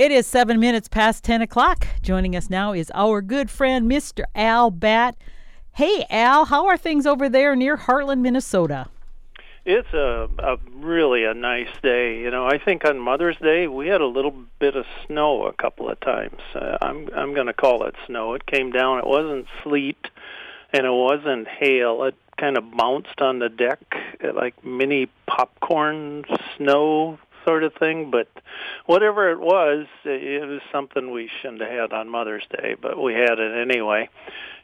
It is seven minutes past 10 o'clock. Joining us now is our good friend, Mr. Al Batt. Hey, Al, how are things over there near Hartland, Minnesota? It's a, a really a nice day. You know, I think on Mother's Day we had a little bit of snow a couple of times. Uh, I'm I'm going to call it snow. It came down. It wasn't sleet, and it wasn't hail. It kind of bounced on the deck like mini popcorn snow sort of thing. But whatever it was, it was something we shouldn't have had on Mother's Day, but we had it anyway.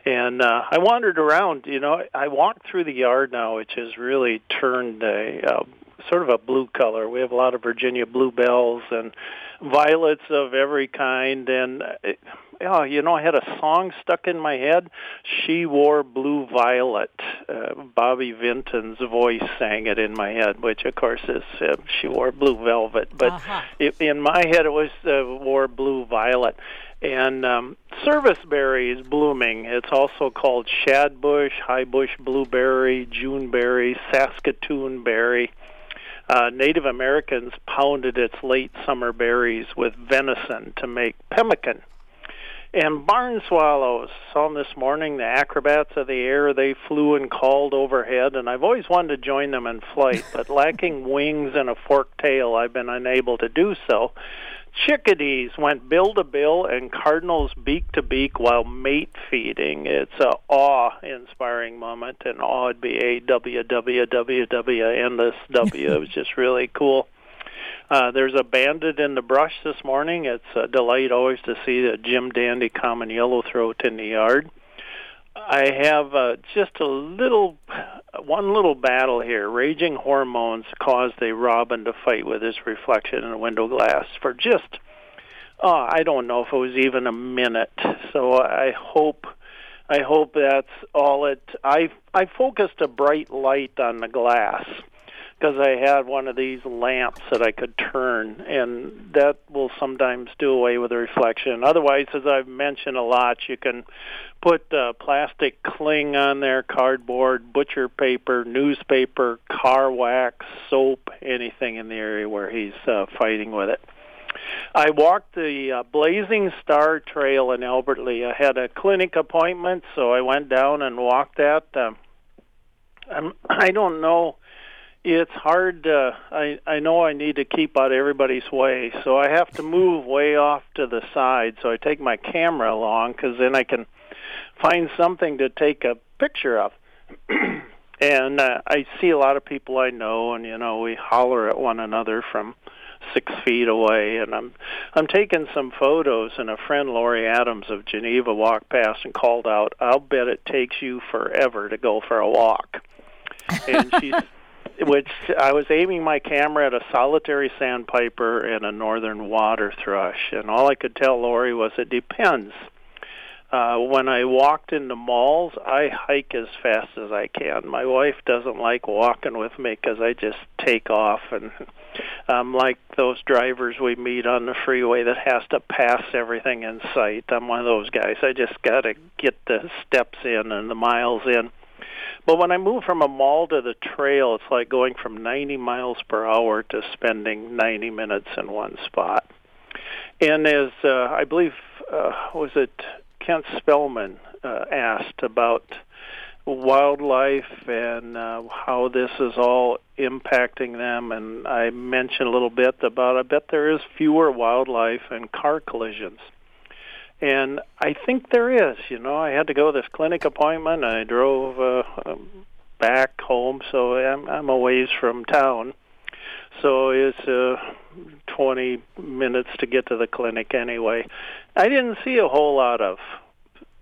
And uh, I wandered around. You know, I walked through the yard now, which has really turned a uh, sort of a blue color. We have a lot of Virginia bluebells and violets of every kind, and. It, oh, you know, I had a song stuck in my head. She wore blue violet. Uh, Bobby Vinton's voice sang it in my head, which of course is uh, she wore blue velvet. But Uh-huh. it, in my head, it was uh, wore blue violet. And um, serviceberry is blooming. It's also called shadbush, highbush blueberry, juneberry, Saskatoon berry. Uh, Native Americans pounded its late summer berries with venison to make pemmican. And barn swallows saw them this morning, the acrobats of the air, they flew and called overhead, and I've always wanted to join them in flight, but lacking wings and a forked tail, I've been unable to do so. Chickadees went bill to bill and cardinals beak to beak while mate feeding. It's a awe-inspiring moment, and awe would be a W W W W endless W. it was just really cool. Uh, there's a bandit in the brush this morning. It's a delight always to see the Jim Dandy common yellowthroat in the yard. I have uh, just a little, one little battle here. Raging hormones caused a robin to fight with his reflection in a window glass for just, oh, I don't know if it was even a minute. So I hope, I hope that's all it. I I focused a bright light on the glass because I had one of these lamps that I could turn, and that will sometimes do away with the reflection. Otherwise, as I've mentioned a lot, you can put uh, plastic cling on there, cardboard, butcher paper, newspaper, car wax, soap, anything in the area where he's uh, fighting with it. I walked the uh, Blazing Star Trail in Albert Lea. I had a clinic appointment, so I went down and walked that. Um, I'm, I don't know it's hard uh, i i know i need to keep out of everybody's way so i have to move way off to the side so i take my camera along because then i can find something to take a picture of. And uh, i see a lot of people i know and you know we holler at one another from six feet away and i'm i'm taking some photos and a friend lori adams of geneva walked past and called out i'll bet it takes you forever to go for a walk. And she's which I was aiming my camera at a solitary sandpiper and a northern water thrush, and all I could tell Lori was it depends. Uh, when I walked into malls, I hike as fast as I can. My wife doesn't like walking with me because I just take off, and I'm like those drivers we meet on the freeway that has to pass everything in sight. I'm one of those guys. I just got to get the steps in and the miles in. But when I move from a mall to the trail, it's like going from 90 miles per hour to spending 90 minutes in one spot. And as uh, I believe, uh, was it Kent Spellman uh, asked about wildlife and uh, how this is all impacting them, and I mentioned a little bit about I bet there is fewer wildlife and car collisions. And I think there is. You know, I had to go to this clinic appointment. I drove uh, um, back home, so I'm, I'm a ways from town. So it's uh, 20 minutes to get to the clinic anyway. I didn't see a whole lot of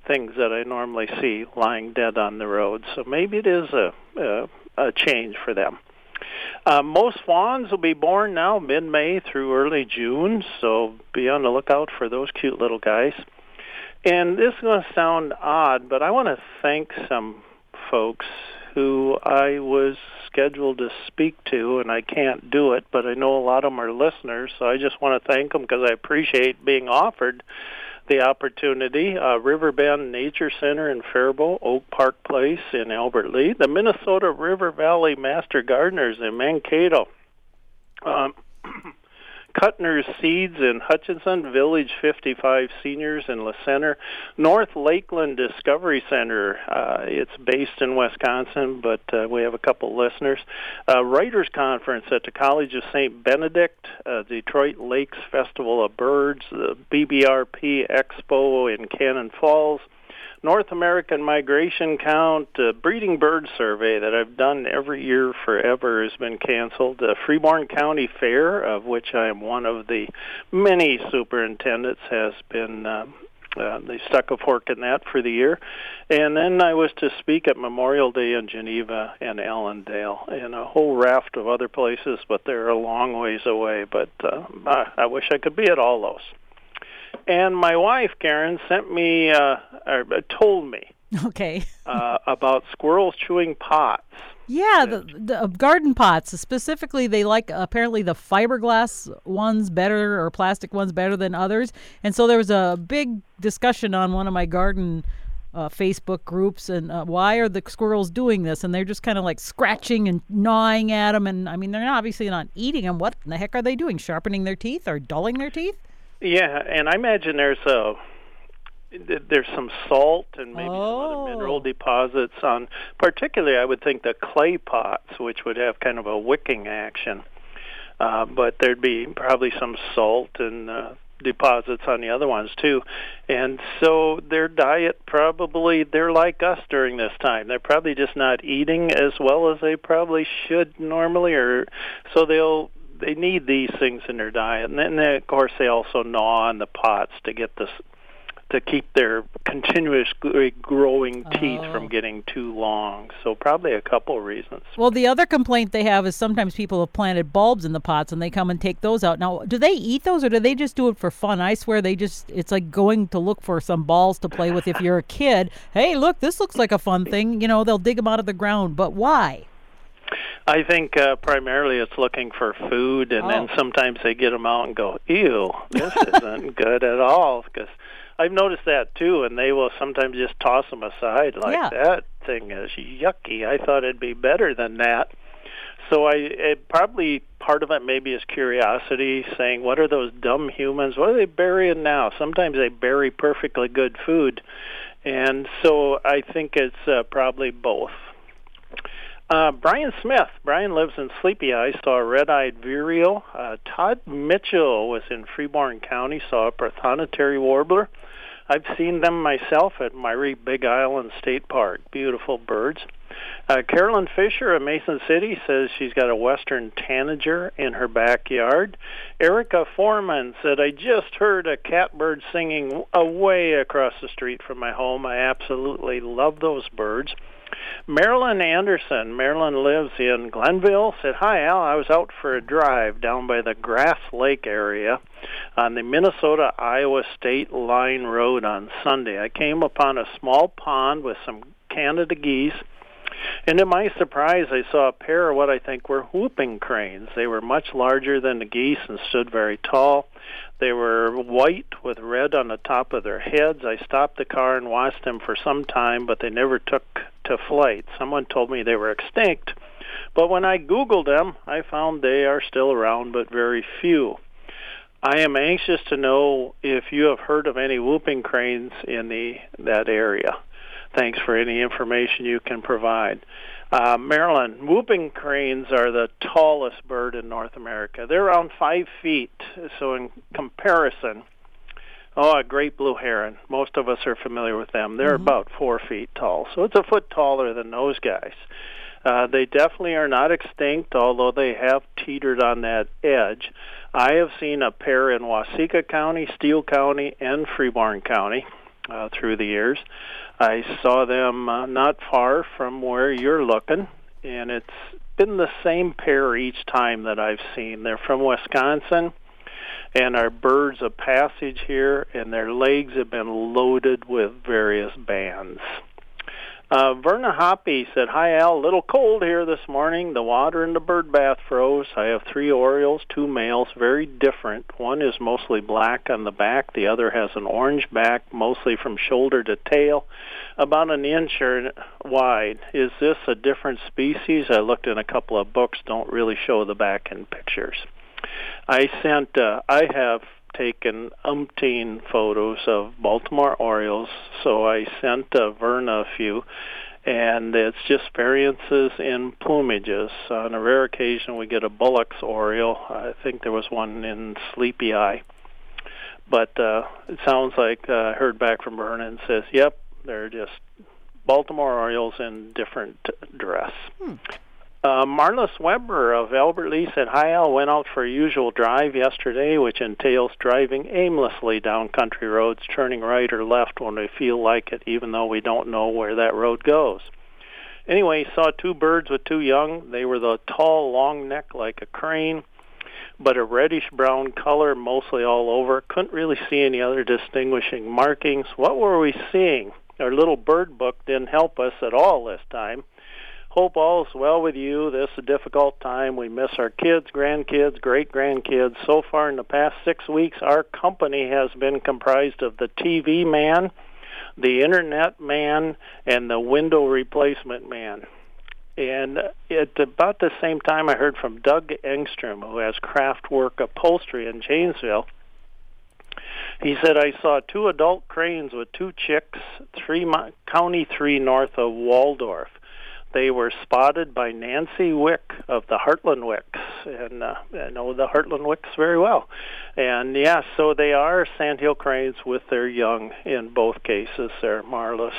things that I normally see lying dead on the road. So maybe it is a a, a change for them. Uh, most fawns will be born now mid-May through early June, so be on the lookout for those cute little guys. And this is going to sound odd, but I want to thank some folks who I was scheduled to speak to, and I can't do it, but I know a lot of them are listeners, so I just want to thank them because I appreciate being offered the opportunity. Uh, Riverbend Nature Center in Faribault, Oak Park Place in Albert Lea, the Minnesota River Valley Master Gardeners in Mankato, um, Kuttner's Seeds in Hutchinson, Village 55 Seniors in Le Center, North Lakeland Discovery Center. Uh, it's based in Wisconsin, but uh, we have a couple listeners. Uh, Writers Conference at the College of St. Benedict, uh, Detroit Lakes Festival of Birds, the BBRP Expo in Cannon Falls, North American migration count uh, breeding bird survey that I've done every year forever has been canceled. The Freeborn County Fair, of which I am one of the many superintendents, has been. Uh, uh, they stuck a fork in that for the year. And then I was to speak at Memorial Day in Geneva and Allendale and a whole raft of other places, but they're a long ways away. But uh, I wish I could be at all those. And my wife, Karen, sent me, uh, or told me, okay, uh, about squirrels chewing pots. Yeah, the, the uh, garden pots specifically, they like apparently the fiberglass ones better or plastic ones better than others. And so there was a big discussion on one of my garden uh, Facebook groups and uh, why are the squirrels doing this? And they're just kind of like scratching and gnawing at them. And I mean, they're obviously not eating them. What in the heck are they doing? Sharpening their teeth or dulling their teeth? Yeah, and I imagine there's a there's some salt and maybe oh. some other mineral deposits on particularly I would think the clay pots which would have kind of a wicking action. Uh, but there'd be probably some salt and uh, deposits on the other ones too. And so their diet probably they're like us during this time. They're probably just not eating as well as they probably should normally or so they'll they need these things in their diet, and then of course they also gnaw on the pots to get this to keep their continuously growing teeth oh. from getting too long. So probably a couple of reasons. Well, the other complaint they have is sometimes people have planted bulbs in the pots and they come and take those out. Now, do they eat those or do they just do it for fun? I swear they just it's like going to look for some balls to play with if you're a kid. Hey, look, this looks like a fun thing. You know, they'll dig them out of the ground, but why? I think uh, primarily it's looking for food, and oh. then sometimes they get them out and go, "Ew, this isn't good at all." Because I've noticed that too, and they will sometimes just toss them aside like yeah. that thing is yucky. I thought it'd be better than that. So I it probably part of it maybe is curiosity, saying, "What are those dumb humans? What are they burying now?" Sometimes they bury perfectly good food, and so I think it's uh, probably both. Uh, Brian Smith. Brian lives in Sleepy Eye. Saw a red-eyed vireo. Uh, Todd Mitchell was in Freeborn County. Saw a prothonotary warbler. I've seen them myself at Myre Big Island State Park. Beautiful birds. Uh, Carolyn Fisher of Mason City says she's got a western tanager in her backyard. Erica Foreman said, I just heard a catbird singing away across the street from my home. I absolutely love those birds. Marilyn Anderson. Marilyn lives in Glenville. Said, "Hi Al, I was out for a drive down by the Grass Lake area on the Minnesota Iowa State Line Road on Sunday. I came upon a small pond with some Canada geese." And to my surprise, I saw a pair of what I think were whooping cranes. They were much larger than the geese and stood very tall. They were white with red on the top of their heads. I stopped the car and watched them for some time, but they never took to flight. Someone told me they were extinct, but when I Googled them, I found they are still around, but very few. I am anxious to know if you have heard of any whooping cranes in the that area. Thanks for any information you can provide. Uh, Marilyn, whooping cranes are the tallest bird in North America. They're around five feet. So, in comparison, oh, a great blue heron. Most of us are familiar with them. They're mm-hmm. about four feet tall. So, it's a foot taller than those guys. Uh, they definitely are not extinct, although they have teetered on that edge. I have seen a pair in Waseca County, Steele County, and Freeborn County uh, through the years. I saw them uh, not far from where you're looking, and it's been the same pair each time that I've seen. They're from Wisconsin and our birds of passage here, and their legs have been loaded with various bands. Uh, Verna Hoppy said, Hi, Al. A little cold here this morning. The water in the bird bath froze. I have three Orioles, two males, very different. One is mostly black on the back. The other has an orange back, mostly from shoulder to tail, about an inch wide. Is this a different species? I looked in a couple of books, don't really show the back in pictures. I sent. Uh, I have taken umpteen photos of Baltimore Orioles, so I sent uh, Verna a few, and it's just variances in plumages. On a rare occasion, we get a Bullock's Oriole. I think there was one in Sleepy Eye. But uh, it sounds like uh, I heard back from Verna and says, yep, they're just Baltimore Orioles in different dress. Hmm. Uh, Marlis Weber of Albert Lea said, Hi, Al. Went out for a usual drive yesterday, which entails driving aimlessly down country roads, turning right or left when we feel like it, even though we don't know where that road goes. Anyway, saw two birds with two young. They were the tall, long neck like a crane, but a reddish brown color mostly all over. Couldn't really see any other distinguishing markings. What were we seeing? Our little bird book didn't help us at all this time. Hope all is well with you. This is a difficult time. We miss our kids, grandkids, great grandkids. So far in the past six weeks, our company has been comprised of the TV man, the internet man, and the window replacement man. And at about the same time, I heard from Doug Engstrom, who has Craftwork Upholstery in Janesville. He said, I saw two adult cranes with two chicks, three County 3 north of Waldorf they were spotted by Nancy Wick of the Hartland Wicks, and uh, I know the Hartland Wicks very well. And yeah, so they are sandhill cranes with their young in both cases. They're marlis.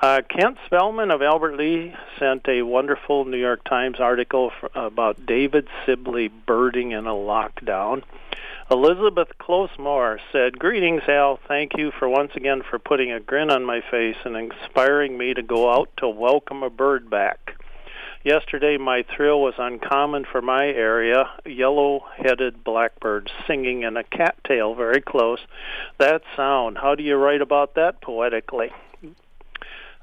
Uh, Kent Spellman of Albert Lea sent a wonderful New York Times article for, about David Sibley birding in a lockdown. Elizabeth Closemore said, Greetings, Al. Thank you for once again for putting a grin on my face and inspiring me to go out to welcome a bird back. Yesterday, my thrill was uncommon for my area. Yellow-headed blackbirds singing in a cattail very close. That sound, how do you write about that poetically?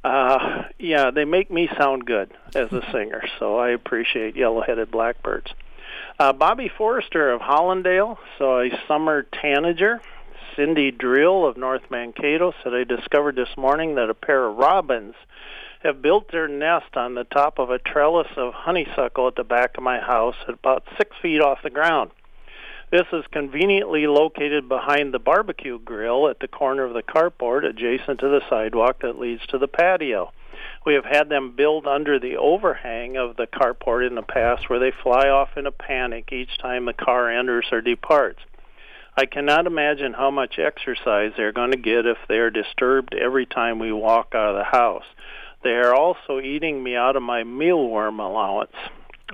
Uh, yeah, they make me sound good as a singer, so I appreciate yellow-headed blackbirds. Uh, Bobby Forrester of Hollandale so a summer tanager. Cindy Drill of North Mankato said, I discovered this morning that a pair of robins have built their nest on the top of a trellis of honeysuckle at the back of my house at about six feet off the ground. This is conveniently located behind the barbecue grill at the corner of the carport adjacent to the sidewalk that leads to the patio. We have had them build under the overhang of the carport in the past where they fly off in a panic each time the car enters or departs. I cannot imagine how much exercise they're going to get if they are disturbed every time we walk out of the house. They are also eating me out of my mealworm allowance.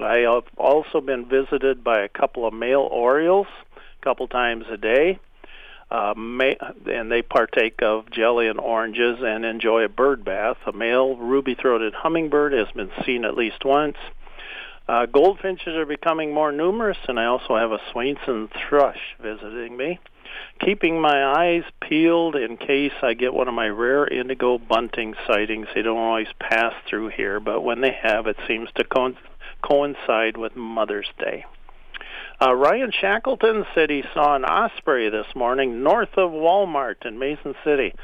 I have also been visited by a couple of male orioles a couple times a day uh, and they partake of jelly and oranges and enjoy a bird bath. A male ruby-throated hummingbird has been seen at least once. Uh, goldfinches are becoming more numerous, and I also have a Swainson thrush visiting me, keeping my eyes peeled in case I get one of my rare indigo bunting sightings. They don't always pass through here, but when they have, it seems to co- coincide with Mother's Day. Uh, Ryan Shackleton said he saw an osprey this morning north of Walmart in Mason City.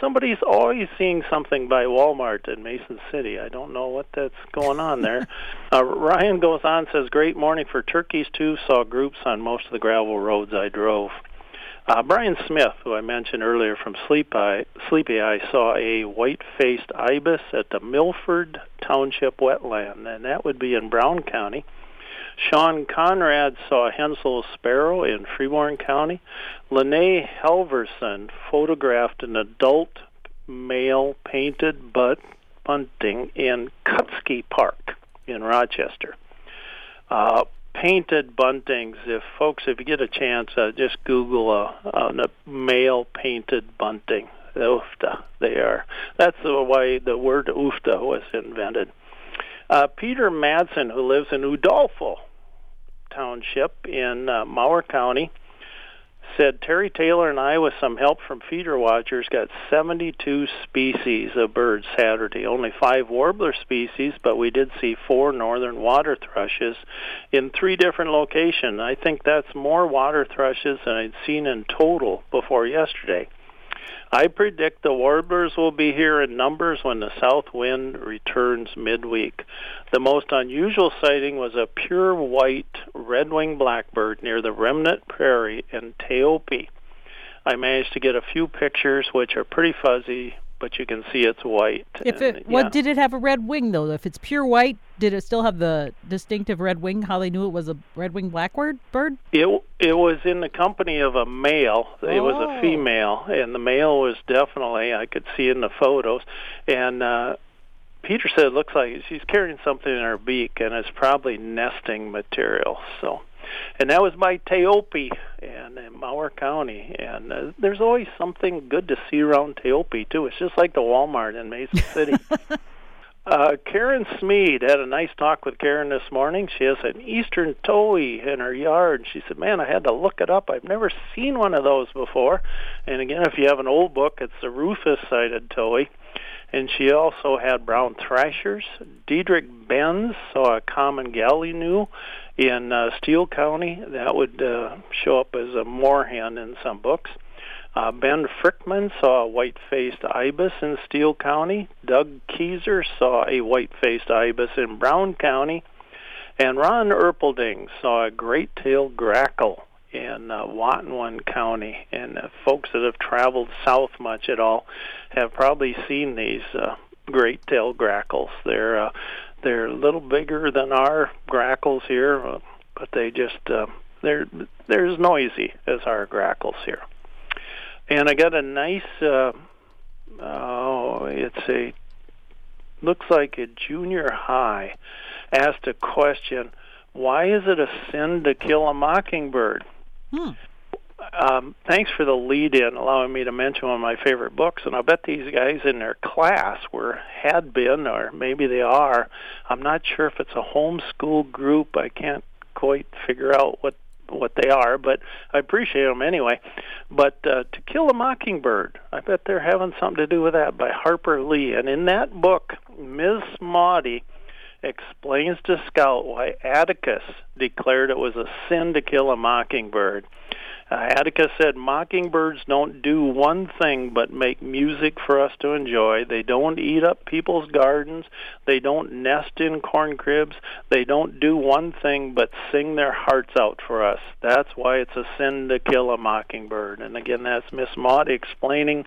Somebody's always seeing something by Walmart in Mason City. I don't know what that's going on there. uh, Ryan goes on says, "Great morning for turkeys too. Saw groups on most of the gravel roads I drove." Uh, Brian Smith, who I mentioned earlier from Sleep Eye, Sleepy Eye, saw a white-faced ibis at the Milford Township wetland, and that would be in Brown County. Sean Conrad saw Henslow sparrow in Freeborn County. Lene Helverson photographed an adult male painted butt bunting in Kutzky Park in Rochester. Uh, painted buntings. If folks, if you get a chance, uh, just Google a, a male painted bunting. The ufta. They are. That's the way the word ufta was invented. Uh, Peter Madsen, who lives in Udolpho Township in uh, Mower County, said Terry Taylor and I, with some help from feeder watchers, got 72 species of birds Saturday. Only five warbler species, but we did see four northern water thrushes in three different locations. I think that's more water thrushes than I'd seen in total before yesterday. I predict the warblers will be here in numbers when the south wind returns midweek. The most unusual sighting was a pure white red-winged blackbird near the Remnant Prairie in Taopi. I managed to get a few pictures, which are pretty fuzzy, but you can see it's white. If it, And, what yeah. did it have a red wing though? If it's pure white, did it still have the distinctive red wing? How they knew it was a red winged blackbird bird? It it was in the company of a male. It was Oh. a female, and the male was definitely I could see in the photos. And uh, Peter said it looks like she's carrying something in her beak, and it's probably nesting material. So, and that was by Taopi and in Mower County. And uh, there's always something good to see around Taopi too. It's just like the Walmart in Mason City. Uh, Karen Smead had a nice talk with Karen this morning. She has an eastern towhee in her yard. She said, "Man, I had to look it up. I've never seen one of those before." And again, if you have an old book, it's the rufous-sided towhee. And she also had brown thrashers. Diedrich Benz saw a common gallinule in uh, Steele County. That would uh, show up as a moorhen in some books. Uh, ben Frickman saw a white-faced ibis in Steele County. Doug Keyser saw a white-faced ibis in Brown County. And Ron Erpelding saw a great-tailed grackle in uh, Watonwan County. And uh, folks that have traveled south much at all have probably seen these uh, great-tailed grackles. They're uh, they're a little bigger than our grackles here, uh, but they just uh, they're they're as noisy as our grackles here. And I got a nice uh, oh, it's a looks like a junior high asked a question. Why is it a sin to kill a mockingbird? Hmm. um, thanks for the lead in, allowing me to mention one of my favorite books. And I bet these guys in their class were had been, or maybe they are. I'm not sure if it's a homeschool group. I can't quite figure out what what they are, but I appreciate them anyway. But uh, to kill a mockingbird, I bet they're having something to do with that by Harper Lee. And in that book, Ms. Maudie explains to Scout why Atticus declared it was a sin to kill a mockingbird. Uh, Atticus said mockingbirds don't do one thing but make music for us to enjoy. They don't eat up people's gardens. They don't nest in corn cribs. They don't do one thing but sing their hearts out for us. That's why it's a sin to kill a mockingbird. And again, that's Miss Maud explaining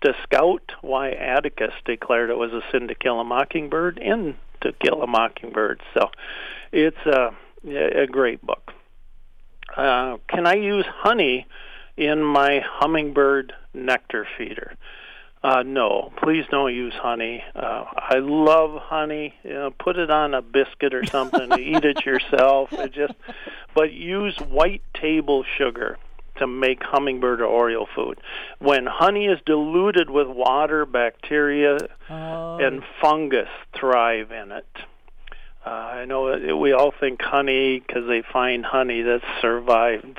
to Scout why Atticus declared it was a sin to kill a mockingbird and to kill a mockingbird. So it's a, a great book. Uh, can I use honey in my hummingbird nectar feeder? Uh, no, please don't use honey. Uh, I love honey. You know, put it on a biscuit or something. eat it yourself. It just, but use white table sugar to make hummingbird or oriole food. When honey is diluted with water, bacteria Oh. and fungus thrive in it. Uh, I know that we all think honey because they find honey that's survived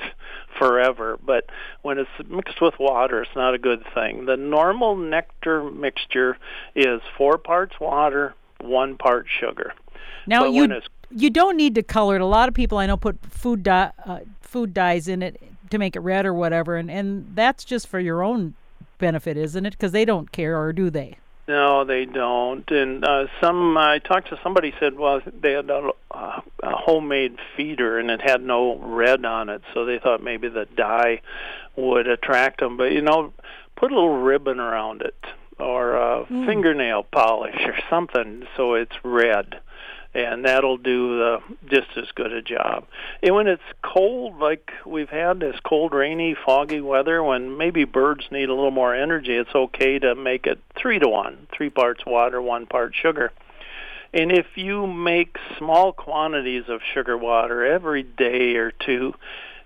forever, but when it's mixed with water, it's not a good thing. The normal nectar mixture is four parts water, one part sugar. now but you when it's you don't need to color it. A lot of people I know put food dye, uh, food dyes in it to make it red or whatever, and and that's just for your own benefit, isn't it? Because they don't care, or do they? No, they don't. And uh, some I talked to somebody said, well, they had a, uh, a homemade feeder and it had no red on it, so they thought maybe the dye would attract them. But you know, put a little ribbon around it or uh, Mm. fingernail polish or something so it's red. And that'll do the, just as good a job. And when it's cold, like we've had this cold, rainy, foggy weather, when maybe birds need a little more energy, it's okay to make it three to one, three parts water, one part sugar. And if you make small quantities of sugar water every day or two,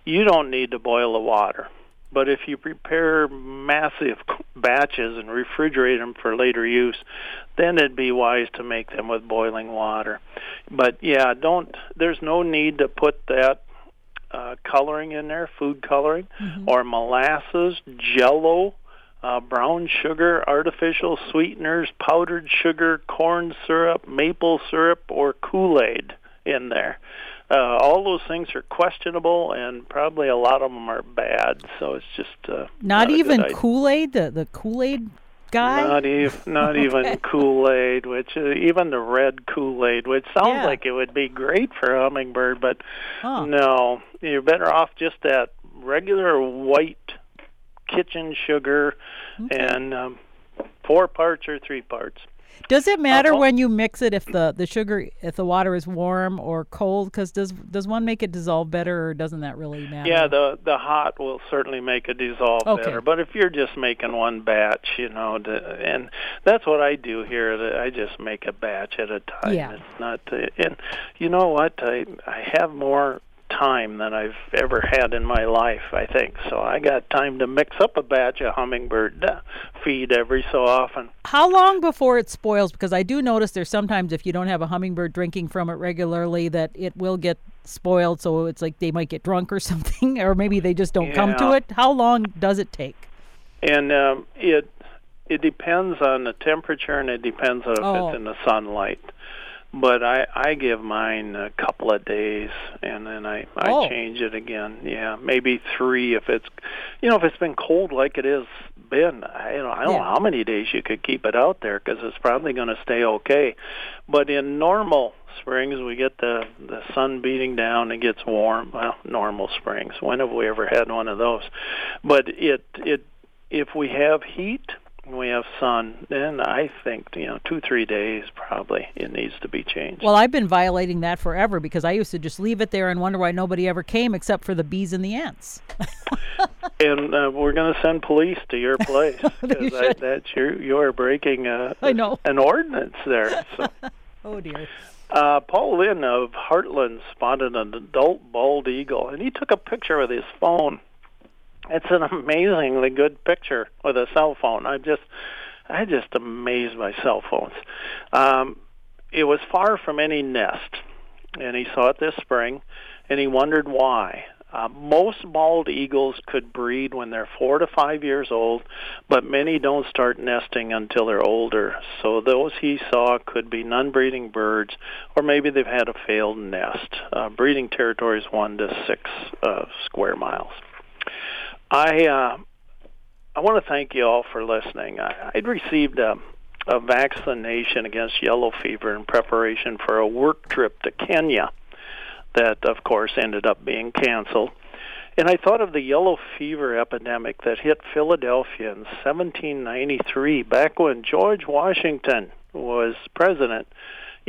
you don't need to boil the water. But if you prepare massive batches and refrigerate them for later use, then it'd be wise to make them with boiling water. But yeah, don't. There's no need to put that uh, coloring in there, food coloring, or molasses, Jello, uh, brown sugar, artificial sweeteners, powdered sugar, corn syrup, maple syrup, or Kool-Aid in there. Uh, all those things are questionable, and probably a lot of them are bad. So it's just uh, not, not even Kool Aid. The the Kool Aid guy. Not even not even Kool Aid, which uh, even the red Kool Aid, which sounds Yeah. like it would be great for a hummingbird, but Huh. no, you're better off just that regular white kitchen sugar and um, four parts or three parts. Does it matter Uh, oh. when you mix it if the, the sugar if the water is warm or cold? Because does does one make it dissolve better or doesn't that really matter? Yeah, the the hot will certainly make it dissolve Okay. better. But if you're just making one batch, you know, the, and that's what I do here. that I just make a batch at a time. Yeah. It's not, uh, and you know what? I I have more time than I've ever had in my life. I think so. I got time to mix up a batch of hummingbird feed every so often. How long before it spoils? Because I do notice there's sometimes if you don't have a hummingbird drinking from it regularly, that it will get spoiled. So it's like they might get drunk or something, or maybe they just don't come to it. How long does it take? And um, it it depends on the temperature and it depends on if Oh. it's in the sunlight. But I I give mine a couple of days and then I I Oh. change it again. Yeah, maybe three if it's you know if it's been cold like it has been. I you know I don't Yeah. know how many days you could keep it out there because it's probably going to stay okay. But in normal springs we get the the sun beating down and it gets warm well normal springs when have we ever had one of those but it it if we have heat we have sun then i think you know two three days probably it needs to be changed Well, I've been violating that forever because I used to just leave it there and wonder why nobody ever came except for the bees and the ants. and uh, we're going to send police to your place because should. that's you're you're breaking a, I know. an ordinance there so Oh dear. Uh, Paul Lynn of Hartland spotted an adult bald eagle, and he took a picture with his phone. It's an amazingly good picture with a cell phone. I'm just, I just amazed by cell phones. Um, it was far from any nest, and he saw it this spring, and he wondered why. Uh, most bald eagles could breed when they're four to five years old, but many don't start nesting until they're older. So those he saw could be non-breeding birds, or maybe they've had a failed nest. Uh, breeding territory is one to six uh, square miles. I uh, I want to thank you all for listening. I, I'd received a, a vaccination against yellow fever in preparation for a work trip to Kenya that, of course, ended up being canceled. And I thought of the yellow fever epidemic that hit Philadelphia in 1793, back when George Washington was president.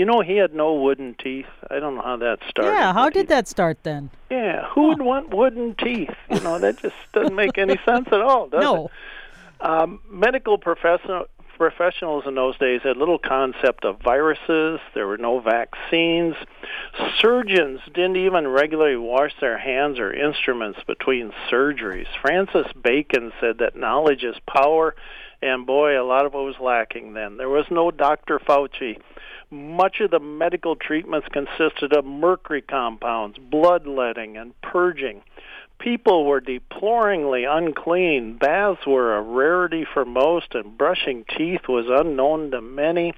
You know, he had no wooden teeth. I don't know how that started. Yeah, how but he- did that start then? Yeah, who would want wooden teeth? You know, that just doesn't make any sense at all, does it? No. Um, medical professional, professionals in those days had little concept of viruses. There were no vaccines. Surgeons didn't even regularly wash their hands or instruments between surgeries. Francis Bacon said that knowledge is power, and boy, a lot of it was lacking then. There was no Dr. Fauci. Much of the medical treatments consisted of mercury compounds, bloodletting, and purging. People were deploringly unclean. Baths were a rarity for most, and brushing teeth was unknown to many.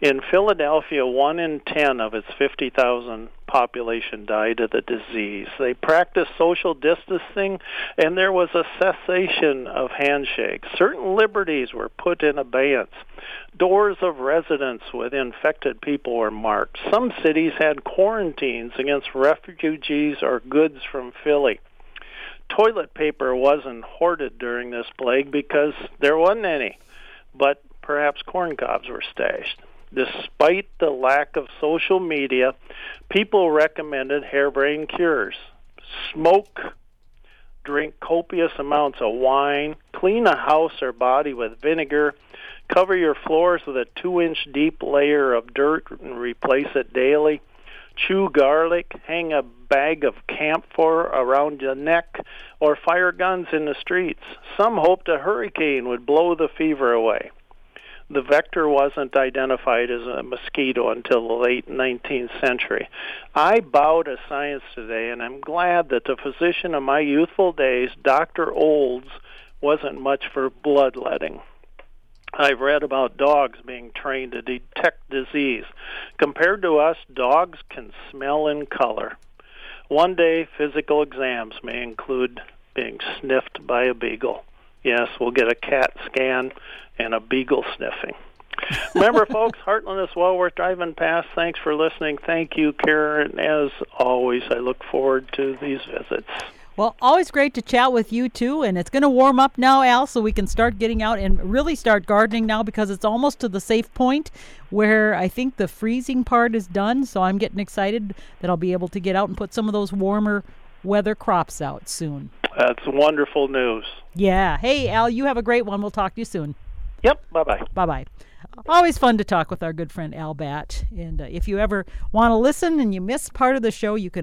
In Philadelphia, one in ten of its 50,000 population died of the disease. They practiced social distancing, and there was a cessation of handshakes. Certain liberties were put in abeyance. Doors of residence with infected people were marked. Some cities had quarantines against refugees or goods from Philly toilet paper wasn't hoarded during this plague because there wasn't any, but perhaps corn cobs were stashed. Despite the lack of social media, people recommended harebrained cures. Smoke, drink copious amounts of wine, clean a house or body with vinegar, cover your floors with a two inch deep layer of dirt and replace it daily chew garlic, hang a bag of camphor around your neck, or fire guns in the streets. Some hoped a hurricane would blow the fever away. The vector wasn't identified as a mosquito until the late 19th century. I bow to science today, and I'm glad that the physician of my youthful days, Dr. Olds, wasn't much for bloodletting. I've read about dogs being trained to detect disease. Compared to us, dogs can smell and color. One day physical exams may include being sniffed by a beagle. Yes, we'll get a cat scan and a beagle sniffing. Remember, folks, Hartland is well worth driving past. Thanks for listening. Thank you, Karen. As always, I look forward to these visits. Well, always great to chat with you too. And it's going to warm up now, Al, so we can start getting out and really start gardening now because it's almost to the safe point where I think the freezing part is done. So I'm getting excited that I'll be able to get out and put some of those warmer weather crops out soon. That's wonderful news. Yeah. Hey, Al, you have a great one. We'll talk to you soon. Yep. Bye bye. Bye bye. Always fun to talk with our good friend Al Batt. And uh, if you ever want to listen and you miss part of the show, you can